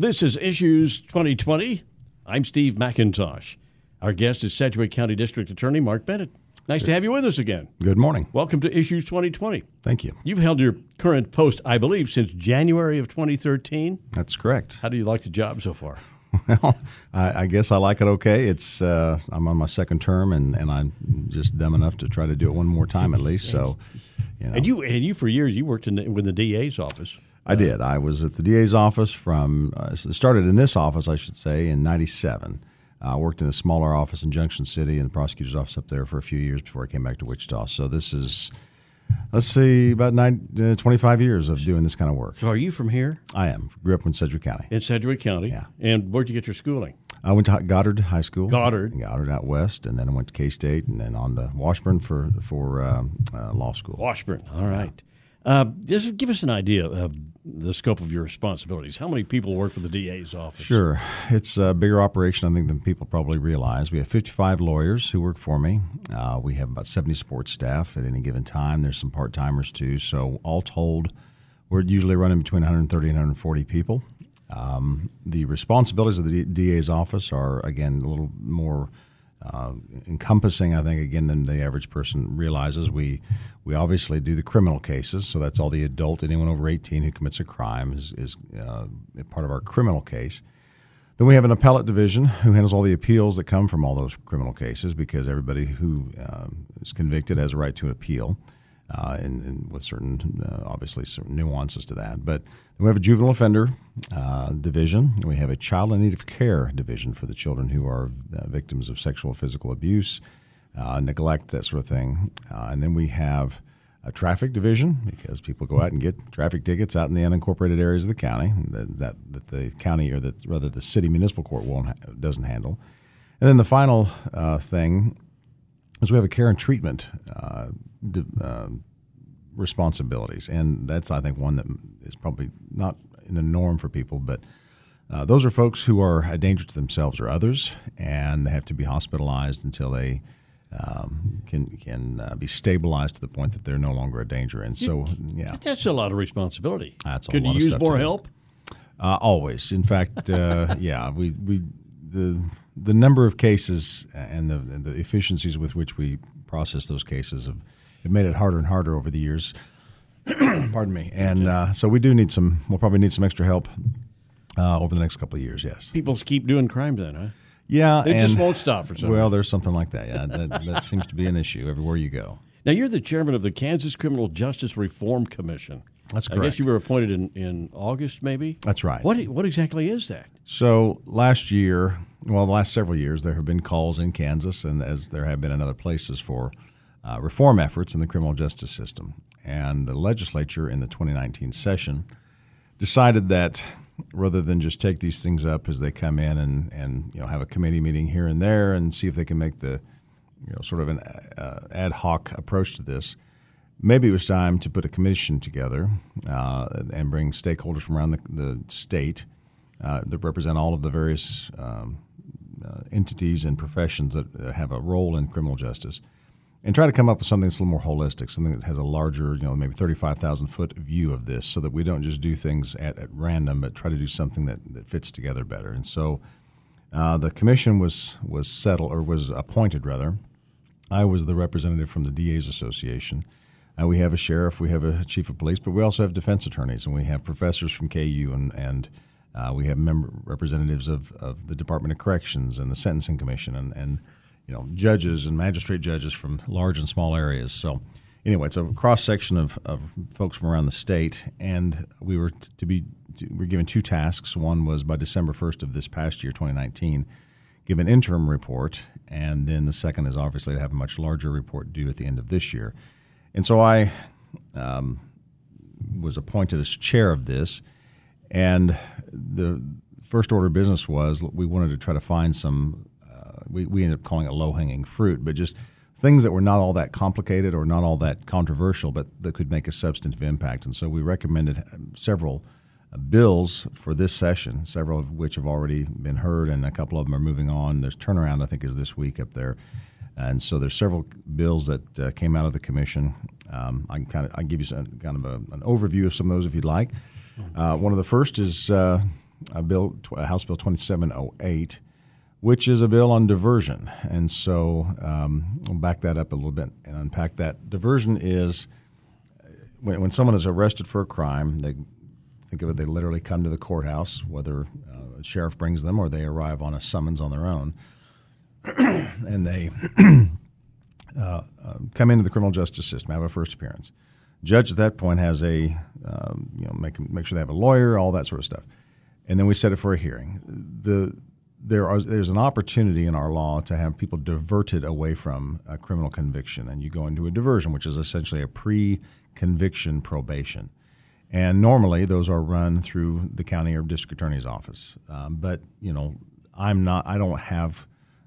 This is Issues 2020. I'm Steve McIntosh. Our guest is Sedgwick County District Attorney Marc Bennett. Nice to have you with us again. Good morning. Welcome to Issues 2020. Thank you. You've held your current post, I believe, since January of 2013. That's correct. How do you like the job so far? Well, I, I guess I like it okay. It's uh, I'm on my second term, and, and I'm just dumb enough to try to do it one more time at least. So, you know, And you, and you for years, you worked in the, with the DA's office. I did. I was at the DA's office from uh, started in this office, I should say, in '97. I worked in a smaller office in Junction City and the prosecutor's office up there for a few years before I came back to Wichita. So this is, let's see, about nine, uh, 25 years of doing this kind of work. So are you from here I am. Grew up in Sedgwick County. in Sedgwick County? Yeah. And where'd you get your schooling? I went to Goddard High School. Goddard. Goddard out west, and then I went to K State, and then on to Washburn for for um, uh, law school. Washburn. All right. Uh, just give us an idea of the scope of your responsibilities. How many people work for the DA's office? Sure, it's a bigger operation, I think, than people probably realize. We have 55 lawyers who work for me. Uh, we have about 70 support staff at any given time. There's some part timers too. So all told, we're usually running between 130 and 140 people. Um, the responsibilities of the DA's office are again a little more uh, encompassing, I think, again than the average person realizes. We we obviously do the criminal cases, so that's all the adult, anyone over 18 who commits a crime is is uh, part of our criminal case. Then we have an appellate division who handles all the appeals that come from all those criminal cases because everybody who um, is convicted has a right to an appeal, uh, and, and with certain, uh, obviously, certain nuances to that. But we have a juvenile offender uh, division. We have a child in need of care division for the children who are uh, victims of sexual physical abuse, uh, neglect, that sort of thing. Uh, and then we have a traffic division because people go out and get traffic tickets out in the unincorporated areas of the county that that, that the county or that rather the city municipal court won't doesn't handle. And then the final thing is we have a care and treatment uh, responsibilities, and that's I think one that is probably not in the norm for people, but. Uh, those are folks who are a danger to themselves or others, and they have to be hospitalized until they um, can can uh, be stabilized to the point that they're no longer a danger. And so, yeah, That's a lot of responsibility. That's a Could lot you use more help? uh, always. In fact, uh, yeah, we we the the number of cases and the and the efficiencies with which we process those cases have, have made it harder and harder over the years. Pardon me. And uh, so we do need some. We'll probably need some extra help uh, over the next couple of years. Yes. People keep doing crime then, huh? Yeah. It just won't stop for some Well, there's something like that. Yeah, that, that seems to be an issue everywhere you go. Now, you're the chairman of the Kansas Criminal Justice Reform Commission. That's I guess you were appointed in, in August, maybe? That's right. What, what exactly is that? So last year, well, the last several years, there have been calls in Kansas, and as there have been in other places, for uh, reform efforts in the criminal justice system. And the legislature in the 2019 session decided that rather than just take these things up as they come in and, and you know have a committee meeting here and there and see if they can make the you know sort of an uh, ad hoc approach to this, maybe it was time to put a commission together uh, and bring stakeholders from around the, the state uh, that represent all of the various um, uh, entities and professions that have a role in criminal justice, and try to come up with something that's a little more holistic, something that has a larger, you know, maybe thirty-five thousand foot view of this, so that we don't just do things at, at random, but try to do something that, that fits together better. And so, uh, the commission was was settled or was appointed rather. I was the representative from the DA's Association. Uh, we have a sheriff, we have a chief of police, but we also have defense attorneys, and we have professors from KU and and Uh, we have member representatives of, of the Department of Corrections and the Sentencing Commission and, and you know judges and magistrate judges from large and small areas. So anyway, it's a cross section of, of folks from around the state, and we were to be were given two tasks. One was by December first of this past year, 2019, give an interim report, and then the second is obviously to have a much larger report due at the end of this year. And so I um, was appointed as chair of this, and the first order of business was we wanted to try to find some. We, we ended up calling it low hanging fruit, but just things that were not all that complicated or not all that controversial, but that could make a substantive impact. And so we recommended um, several uh, bills for this session, several of which have already been heard, and a couple of them are moving on. There's turnaround, I think, is this week up there. And so there's several bills that uh, came out of the commission. Um, I can kind of I can give you some, kind of a, an overview of some of those if you'd like. Uh, one of the first is uh, a bill, House Bill 2708, which is a bill on diversion. And so um, I'll back that up a little bit and unpack that. Diversion is when, when someone is arrested for a crime, they think of it, they literally come to the courthouse, whether uh, a sheriff brings them or they arrive on a summons on their own, and they uh, uh, come into the criminal justice system, have a first appearance. Judge at that point has a, um, you know, make, make sure they have a lawyer, all that sort of stuff. And then we set it for a hearing. The, there are, there's an opportunity in our law to have people diverted away from a criminal conviction, and you go into a diversion, which is essentially a pre-conviction probation. And normally, those are run through the county or district attorney's office. Um, but you know, I'm not. I don't have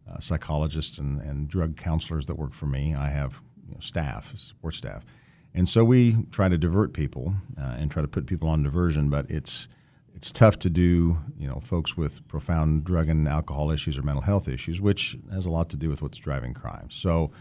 uh, psychologists and, and drug counselors that work for me. I have you know, staff, support staff, and so we try to divert people uh, and try to put people on diversion. But it's it's tough to do, you know, folks with profound drug and alcohol issues or mental health issues, which has a lot to do with what's driving crime. So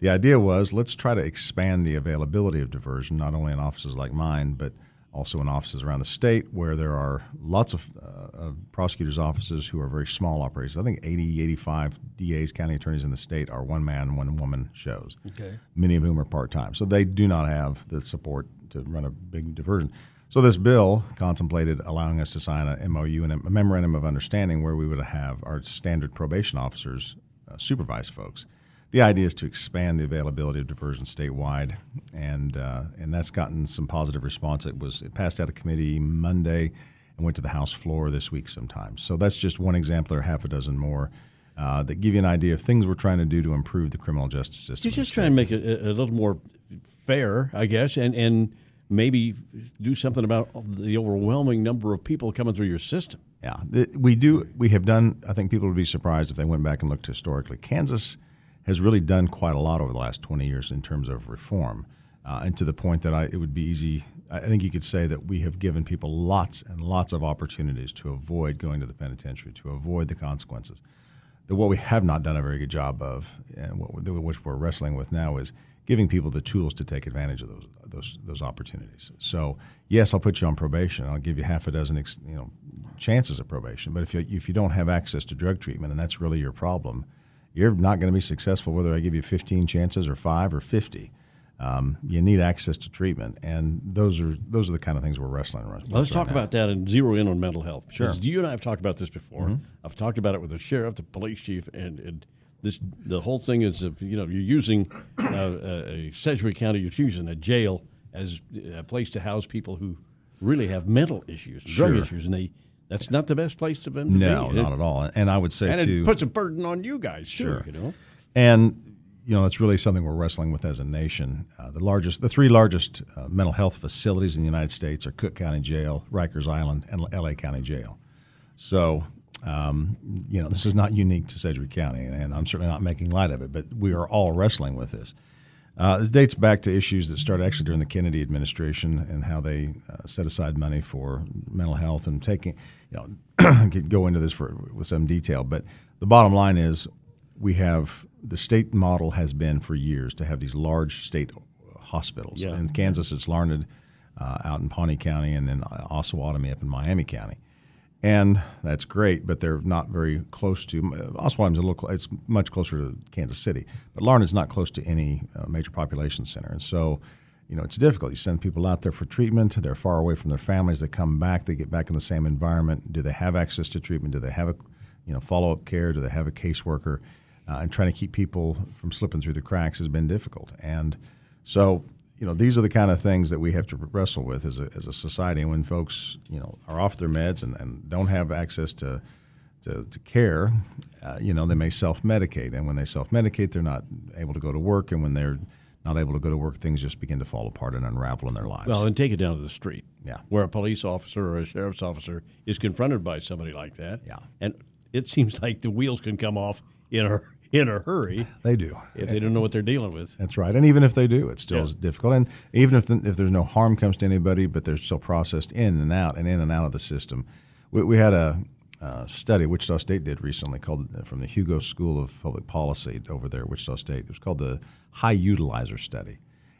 the idea was let's try to expand the availability of diversion, not only in offices like mine, but also in offices around the state where there are lots of, uh, of prosecutors' offices who are very small operations. I think 80, 85 DAs, county attorneys in the state are one man, one woman shows, Okay. many of whom are part time. So they do not have the support to run a big diversion. So this bill contemplated allowing us to sign a MOU and a memorandum of understanding where we would have our standard probation officers uh, supervise folks. The idea is to expand the availability of diversion statewide, and uh, and that's gotten some positive response. It was it passed out of committee Monday and went to the House floor this week sometime. So that's just one example, or half a dozen more. Uh, that give you an idea of things we're trying to do to improve the criminal justice system. You're just trying to make it a, a little more fair, I guess, and, and maybe do something about the overwhelming number of people coming through your system. Yeah, we do. We have done. I think people would be surprised if they went back and looked historically. Kansas has really done quite a lot over the last 20 years in terms of reform, uh, and to the point that I, it would be easy. I think you could say that we have given people lots and lots of opportunities to avoid going to the penitentiary, to avoid the consequences. The, what we have not done a very good job of, and what which we're wrestling with now, is giving people the tools to take advantage of those those those opportunities. So yes, I'll put you on probation. I'll give you half a dozen ex, you know chances of probation. But if you if you don't have access to drug treatment, and that's really your problem, you're not going to be successful whether I give you 15 chances or five or 50. Um, you need access to treatment, and those are those are the kind of things we're wrestling with. Let's talk now. about that and zero in on mental health. Sure. Because You and I have talked about this before. Mhm. I've talked about it with the sheriff, the police chief, and, and this the whole thing is uh, you know you're using uh, a, a Sedgwick County, you're using a jail as a place to house people who really have mental issues, drug Sure. issues, and they that's not the best place to them to No, be. not at all. And I would say and too, it puts a burden on you guys Sure. too. You know. And you know, it's really something we're wrestling with as a nation. Uh, the largest, the three largest uh, mental health facilities in the United States are Cook County Jail, Rikers Island, and L.A. County Jail. So, um, you know, this is not unique to Sedgwick County, and I'm certainly not making light of it. But we are all wrestling with this. Uh, this dates back to issues that started actually during the Kennedy administration and how they uh, set aside money for mental health and taking, you know, could go into this for, with some detail. But the bottom line is we have the state model has been for years to have these large state hospitals. Yeah. In Kansas, it's Larned uh, out in Pawnee County and then Osawatomie up in Miami County. And that's great, but they're not very close to. Osawatomie's a little. It's much closer to Kansas City, but Larned is not close to any uh, major population center, and so you know, it's difficult. You send people out there for treatment. They're far away from their families. They come back. They get back in the same environment. Do they have access to treatment? Do they have a, you know, follow up care? Do they have a caseworker? Uh, and trying to keep people from slipping through the cracks has been difficult. And so, you know, these are the kind of things that we have to wrestle with as a, as a society. And when folks, you know, are off their meds and, and don't have access to to, to care, uh, you know, they may self medicate. And when they self medicate, they're not able to go to work. And when they're not able to go to work, things just begin to fall apart and unravel in their lives. Well, and take it down to the street. Yeah. Where a police officer or a sheriff's officer is confronted by somebody like that. Yeah. And it seems like the wheels can come off in a in a hurry they do. if they don't know what they're dealing with. That's right. And even if they do, it still Yeah. is difficult. And even if, the, if there's no harm comes to anybody, but they're still processed in and out and in and out of the system. We, we had a uh, study Wichita State did recently called uh, from the Hugo School of Public Policy over there at Wichita State. It was called the High Utilizer Study.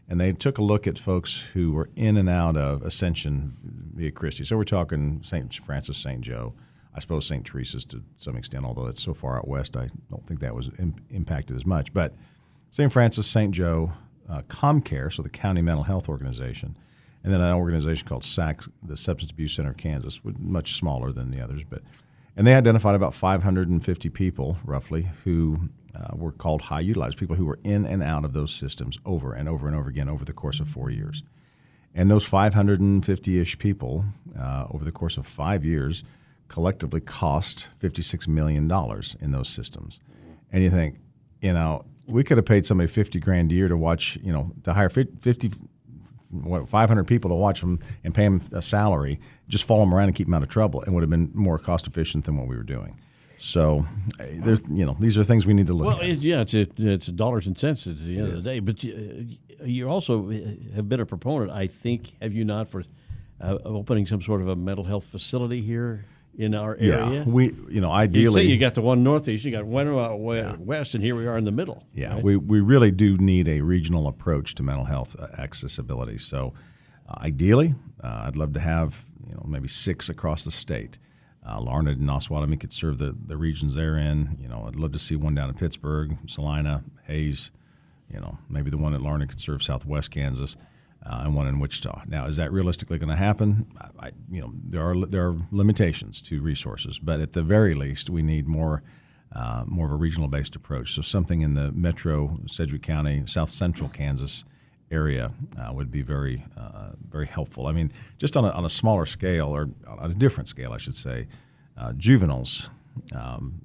And they took a look at folks who were in and out of Ascension Via Christi. So we're talking St. Francis, St. Joe, I suppose St. Teresa's to some extent, although it's so far out west, I don't think that was Im- impacted as much. But St. Francis, St. Joe, uh, ComCare, so the County Mental Health Organization, and then an organization called SACS, the Substance Abuse Center of Kansas, much smaller than the others. But and they identified about 550 people, roughly, who uh, were called high utilized people who were in and out of those systems over and over and over again over the course of four years. And those 550 ish people, uh, over the course of five years, collectively cost $56 million in those systems. And you think, you know, we could have paid somebody 50 grand a year to watch, you know, to hire 50, what, 500 people to watch them and pay them a salary, just follow them around and keep them out of trouble, and would have been more cost efficient than what we were doing. So, uh, there's, you know, these are things we need to look Well, at. it, yeah, it's it's dollars and cents at the end of the day. But you, you also have been a proponent, I think, have you not, for uh, opening some sort of a mental health facility here in our area? yeah, we, you know, You ideally, say you got the one northeast, you got one out we- west, and here we are in the middle. Yeah, right? we, we really do need a regional approach to mental health uh, accessibility. So, uh, ideally, uh, I'd love to have you know maybe six across the state. Uh, Larned and Osawatomie could serve the, the regions they're in. You know, I'd love to see one down in Pittsburg, Salina, Hays. You know, maybe the one at Larned could serve Southwest Kansas, uh, and one in Wichita. Now, is that realistically going to happen? I, you know, there are there are limitations to resources, but at the very least, we need more uh, more of a regional based approach. So something in the metro Sedgwick County, South Central Kansas area uh, would be very uh, very helpful. I mean, just on a, on a smaller scale or on a different scale, I should say, uh, juveniles. Um,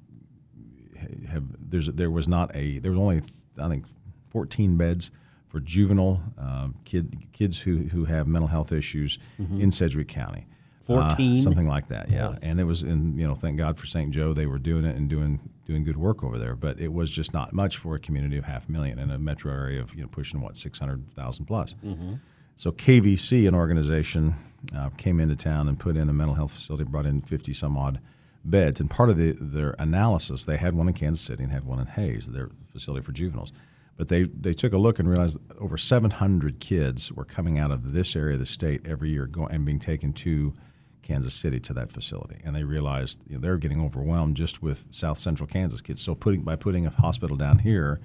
have there was not a there was only I think 14 beds for juvenile uh, kid kids who who have mental health issues in Sedgwick County. Uh, 14? something like that, yeah. And it was in you know thank God for St. Joe they were doing it and doing doing good work over there. But it was just not much for a community of half a million in a metro area of you know pushing what 600,000 plus. So KVC, an organization, uh, came into town and put in a mental health facility, brought in 50 some odd beds. And part of the, their analysis, they had one in Kansas City and had one in Hays, their facility for juveniles. But they, they took a look and realized over 700 kids were coming out of this area of the state every year going, and being taken to Kansas City to that facility. And they realized you know, they're getting overwhelmed just with South Central Kansas kids. So putting by putting a hospital down here,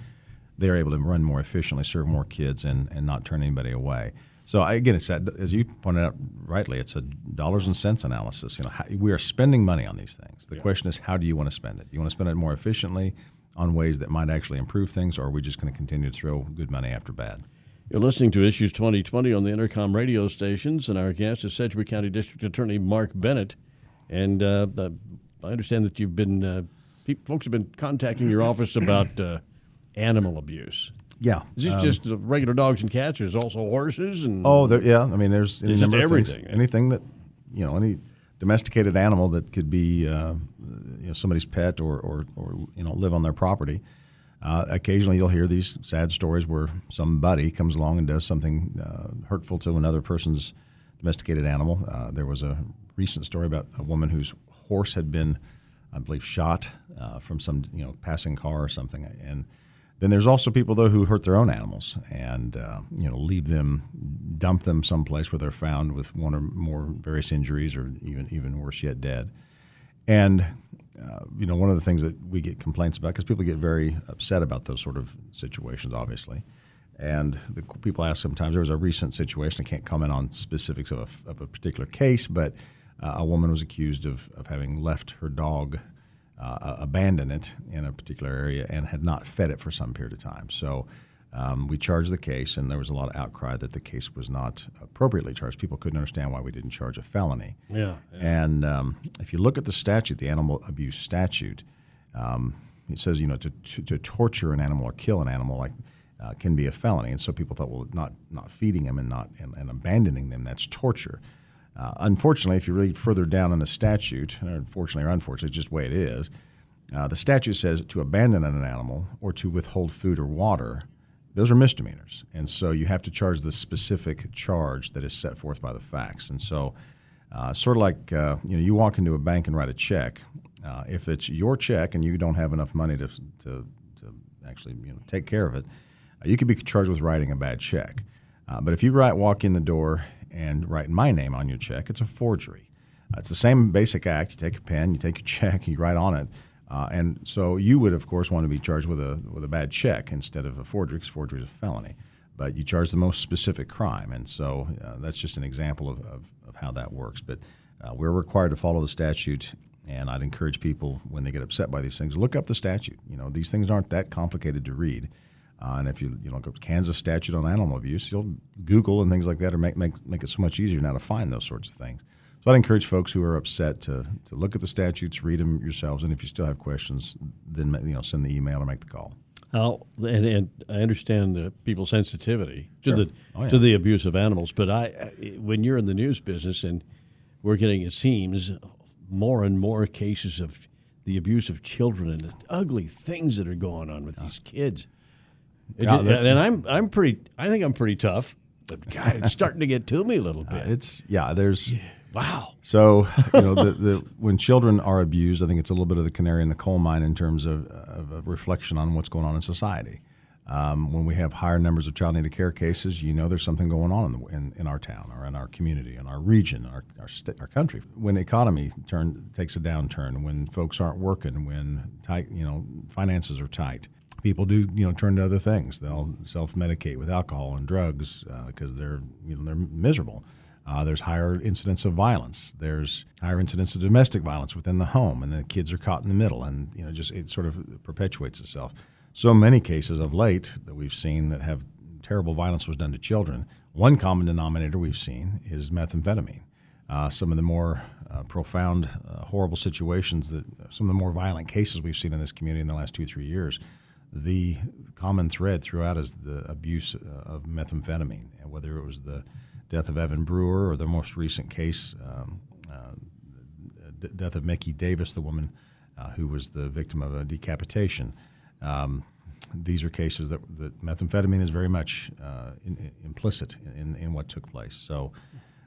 they're able to run more efficiently, serve more kids, and, and not turn anybody away. So I, again, it's that, as you pointed out rightly, it's a dollars and cents analysis. You know, how, we are spending money on these things. The question is, how do you want to spend it? Do you want to spend it more efficiently on ways that might actually improve things, or are we just going to continue to throw good money after bad? You're listening to Issues 2020 on the Intercom radio stations, and our guest is Sedgwick County District Attorney Marc Bennett. And uh, I understand that you've been, uh, pe- folks have been contacting your office about uh, animal abuse. Yeah. Is this just uh, regular dogs and cats, or is also horses? And Oh, yeah. I mean, there's any just of things. everything. Anything that, you know, any domesticated animal that could be, uh, you know, somebody's pet or, or, or you know, live on their property. Uh, occasionally, you'll hear these sad stories where somebody comes along and does something uh, hurtful to another person's domesticated animal. Uh, there was a recent story about a woman whose horse had been, I believe, shot uh, from some you know passing car or something, and then there's also people though who hurt their own animals and uh, you know leave them, dump them someplace where they're found with one or more various injuries or even even worse yet dead. And uh, you know one of the things that we get complaints about because people get very upset about those sort of situations, obviously. And the people ask sometimes. There was a recent situation. I can't comment on specifics of a, of a particular case, but uh, a woman was accused of, of having left her dog, uh, abandoned it in a particular area, and had not fed it for some period of time. So um, we charged the case, and there was a lot of outcry that the case was not appropriately charged. People couldn't understand why we didn't charge a felony. Yeah. And um, if you look at the statute, the animal abuse statute, um, it says you know to, to, to torture an animal or kill an animal like uh, can be a felony. And so people thought, well, not not feeding them and not and, and abandoning them that's torture. Uh, unfortunately, if you read further down in the statute, unfortunately or unfortunately, it's just the way it is. Uh, the statute says to abandon an animal or to withhold food or water those are misdemeanors. And so you have to charge the specific charge that is set forth by the facts. And so, uh, sort of like uh, you know, you walk into a bank and write a check. Uh, if it's your check and you don't have enough money to, to, to actually you know, take care of it, uh, you could be charged with writing a bad check. Uh, but if you write, walk in the door and write my name on your check, it's a forgery. Uh, it's the same basic act. You take a pen, you take a check, you write on it. Uh, and so you would, of course, want to be charged with a with a bad check instead of a forgery, because forgery is a felony. But you charge the most specific crime, and so uh, that's just an example of, of, of how that works. But uh, we're required to follow the statute, and I'd encourage people when they get upset by these things, look up the statute. You know, these things aren't that complicated to read. Uh, and if you you know look up Kansas statute on animal abuse, you'll Google and things like that, or make make make it so much easier now to find those sorts of things. So I'd encourage folks who are upset to, to look at the statutes, read them yourselves, and if you still have questions, then you know send the email or make the call. Oh, and, and I understand the people's sensitivity to Sure. the Oh, yeah. to the abuse of animals, but I, I- when you're in the news business and we're getting, it seems, more and more cases of the abuse of children and the ugly things that are going on with these kids. Yeah, and I'm I'm pretty. I think I'm pretty tough, but God, it's starting to get to me a little bit. It's yeah, there's wow. So you know, the, the when children are abused, I think it's a little bit of the canary in the coal mine in terms of, of a reflection on what's going on in society. Um, when we have higher numbers of child needed care cases, you know there's something going on in, the, in, in our town or in our community, in our region, our our, st- our country. When the economy turn takes a downturn, when folks aren't working, when tight, you know, finances are tight, people do you know turn to other things. They'll self medicate with alcohol and drugs because they're you know they're miserable. Uh, there's higher incidence of violence. There's higher incidence of domestic violence within the home, and the kids are caught in the middle, and you know, just it sort of perpetuates itself. So many cases of late that we've seen that have terrible violence was done to children. One common denominator we've seen is methamphetamine. Uh, some of the more uh, profound, uh, horrible situations that some of the more violent cases we've seen in this community in the last two, three years, the common thread throughout is the abuse uh, of methamphetamine, and whether it was the death of Evan Brewer or the most recent case, um, uh, d- death of Mickey Davis, the woman uh, who was the victim of a decapitation. Um, these are cases that, that methamphetamine is very much uh, in, in- implicit in, in what took place. So,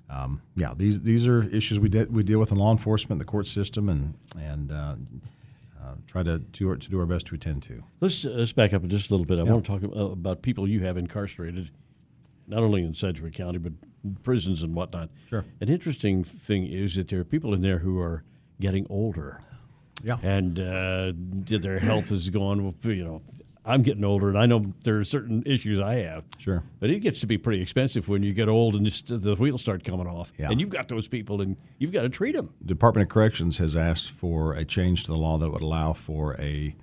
um, yeah, these these are issues we de- we deal with in law enforcement, the court system, and and uh, try to do our, to do our best to attend to. Let's, uh, let's back up just a little bit. I want to talk about, about people you have incarcerated, not only in Sedgwick County, but prisons and whatnot. Sure. An interesting thing is that there are people in there who are getting older. Yeah. And uh, their health is going, you know, I'm getting older, and I know there are certain issues I have. Sure. But it gets to be pretty expensive when you get old and just, the wheels start coming off. Yeah. And you've got those people, and you've got to treat them. Department of Corrections has asked for a change to the law that would allow for a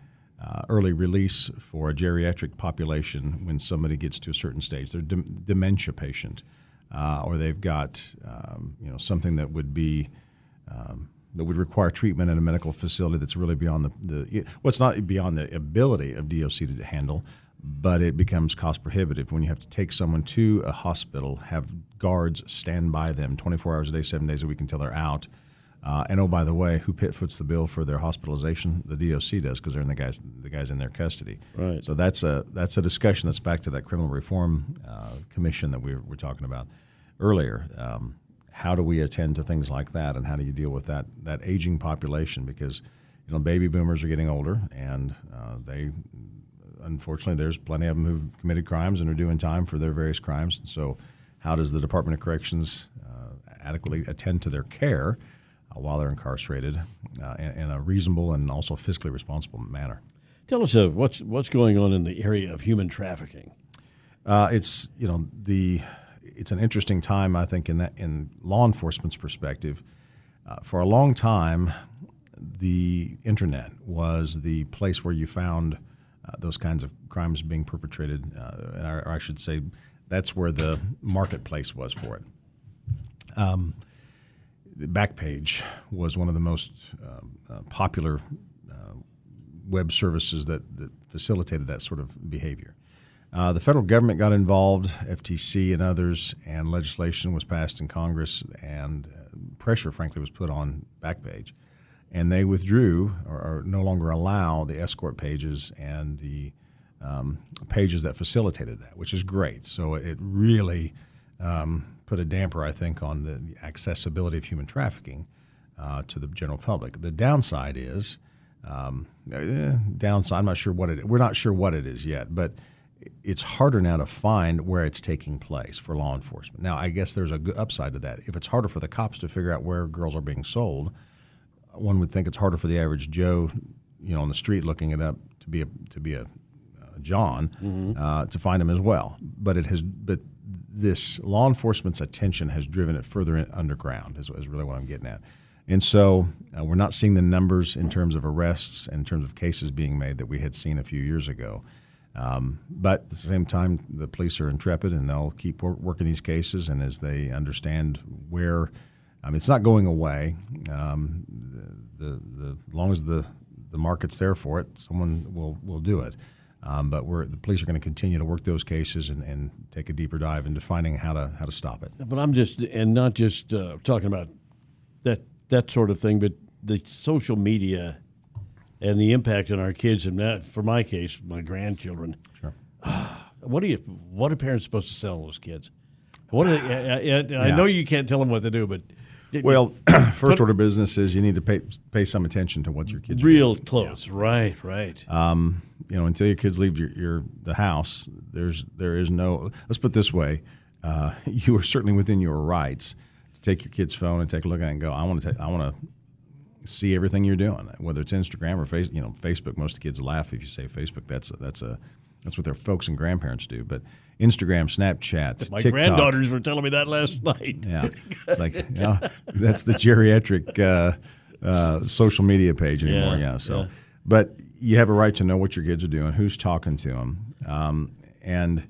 uh, early release for a geriatric population when somebody gets to a certain stage. They're dem- dementia patient, uh, or they've got um, you know something that would be um, that would require treatment in a medical facility that's really beyond the, the well, it's not beyond the ability of DOC to handle, but it becomes cost prohibitive when you have to take someone to a hospital, have guards stand by them 24 hours a day, seven days a week until they're out. Uh, and oh, by the way, who pit foots the bill for their hospitalization? The DOC does because they're in the guys the guys in their custody. Right. So that's a that's a discussion that's back to that criminal reform uh, commission that we were, were talking about earlier. Um, how do we attend to things like that, and how do you deal with that that aging population? Because you know, baby boomers are getting older, and uh, they unfortunately there's plenty of them who've committed crimes and are doing time for their various crimes. And so, how does the Department of Corrections uh, adequately attend to their care uh, while they're incarcerated uh, in, in a reasonable and also fiscally responsible manner? Tell us uh, what's, what's going on in the area of human trafficking. Uh, it's you know the it's an interesting time I think in that in law enforcement's perspective. Uh, for a long time, the internet was the place where you found uh, those kinds of crimes being perpetrated, uh, or I should say, that's where the marketplace was for it. Um, Backpage was one of the most uh, uh, popular uh, web services that, that facilitated that sort of behavior. Uh, the federal government got involved, FTC and others, and legislation was passed in Congress, and uh, pressure, frankly, was put on Backpage. And they withdrew or, or no longer allow the escort pages and the um, pages that facilitated that, which is great. So it really um, put a damper, I think, on the, the accessibility of human trafficking uh, to the general public. The downside is, um, eh, downside. I'm not sure what it. We're not sure what it is yet, but it's harder now to find where it's taking place for law enforcement. Now, I guess there's a good upside to that. If it's harder for the cops to figure out where girls are being sold, one would think it's harder for the average Joe, you know, on the street looking it up to be a to be a, a John Mm-hmm. uh, to find him as well. But it has, but this law enforcement's attention has driven it further in, underground. Is, is really what I'm getting at. And so uh, we're not seeing the numbers in terms of arrests and in terms of cases being made that we had seen a few years ago. Um, but at the same time, the police are intrepid and they'll keep wor- working these cases. And as they understand where, I mean, it's not going away. Um, the, the, the as long as the the market's there for it, someone will will do it. Um, but we're, the police are going to continue to work those cases and, and take a deeper dive into finding how to how to stop it. But I'm just, and not just uh, talking about that that sort of thing, but the social media and the impact on our kids, and that, for my case, my grandchildren. Sure. What are you? What are parents supposed to sell those kids? What are they, I, I, I know you can't tell them what to do, but Well, first order business is you need to pay pay some attention to what your kids are real doing. close, right? Right. Um, you know, until your kids leave your, your the house, there's there is no. Let's put it this way: uh, you are certainly within your rights to take your kid's phone and take a look at it and go, I want to I want to see everything you're doing, whether it's Instagram or face. You know, Facebook. Most of the kids laugh if you say Facebook. That's a, that's a that's what their folks and grandparents do. But Instagram, Snapchat, my TikTok, granddaughters were telling me that last night. yeah, it's like yeah, that's the geriatric uh, uh, social media page anymore. Yeah, Yeah, so, yeah. but you have a right to know what your kids are doing, who's talking to them, um, and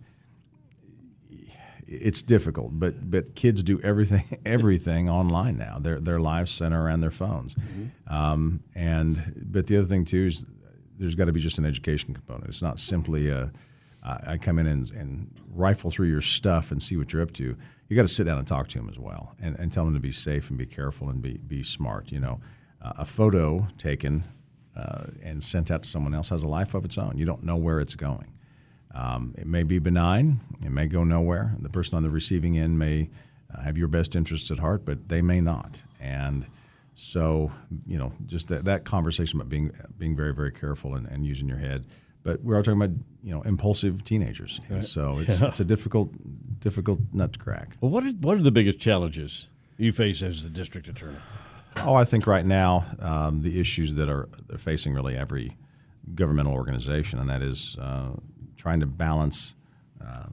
it's difficult. But but kids do everything everything online now. Their their lives center around their phones, um, and but the other thing too is there's got to be just an education component. It's not simply a I I come in and, and rifle through your stuff and see what you're up to. You got to sit down and talk to them as well, and, and tell them to be safe and be careful and be be smart. You know, uh, a photo taken uh, and sent out to someone else has a life of its own. You don't know where it's going. Um, it may be benign. It may go nowhere. The person on the receiving end may uh, have your best interests at heart, but they may not. And so, you know, just that, that conversation about being being very, very careful and, and using your head. But we're all talking about you know impulsive teenagers, And so it's, Yeah. it's a difficult difficult nut to crack. Well, what are, what are the biggest challenges you face as the district attorney? Oh, I think right now um, the issues that are they're facing really every governmental organization, and that is uh, trying to balance uh,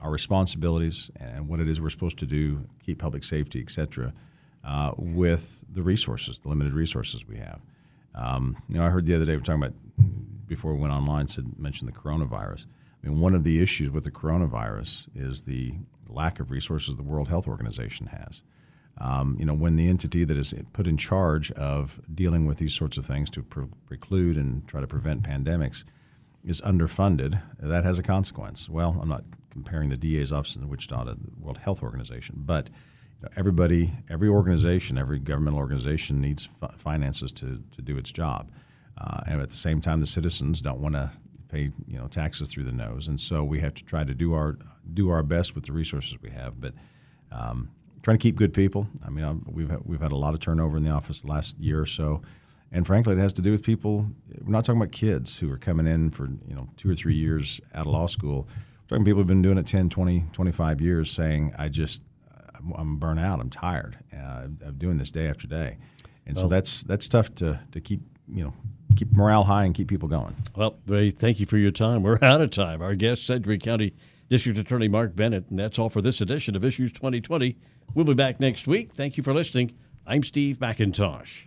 our responsibilities and what it is we're supposed to do, keep public safety, et cetera, uh, with the resources, the limited resources we have. Um, you know, I heard the other day we were talking about before we went online, said mentioned the coronavirus. I mean, one of the issues with the coronavirus is the lack of resources the World Health Organization has. Um, you know, when the entity that is put in charge of dealing with these sorts of things to pre- preclude and try to prevent pandemics is underfunded, that has a consequence. Well, I'm not comparing the DA's office in Wichita to the World Health Organization, but you know, everybody, every organization, every governmental organization needs fi- finances to, to do its job. Uh, and at the same time, the citizens don't want to pay you know taxes through the nose, and so we have to try to do our do our best with the resources we have. But um, trying to keep good people. I mean, um, we've we've had a lot of turnover in the office the last year or so, and frankly, it has to do with people. We're not talking about kids who are coming in for you know two or three years out of law school. We're talking people who've been doing it 10, 20, 25 years, saying, "I just I'm, burnt out. I'm tired uh, of doing this day after day," and so that's that's tough to to keep you know keep morale high and keep people going. Well, Ray, thank you for your time. We're out of time. Our guest, Sedgwick County District Attorney Marc Bennett. And that's all for this edition of Issues 2020. We'll be back next week. Thank you for listening. I'm Steve McIntosh.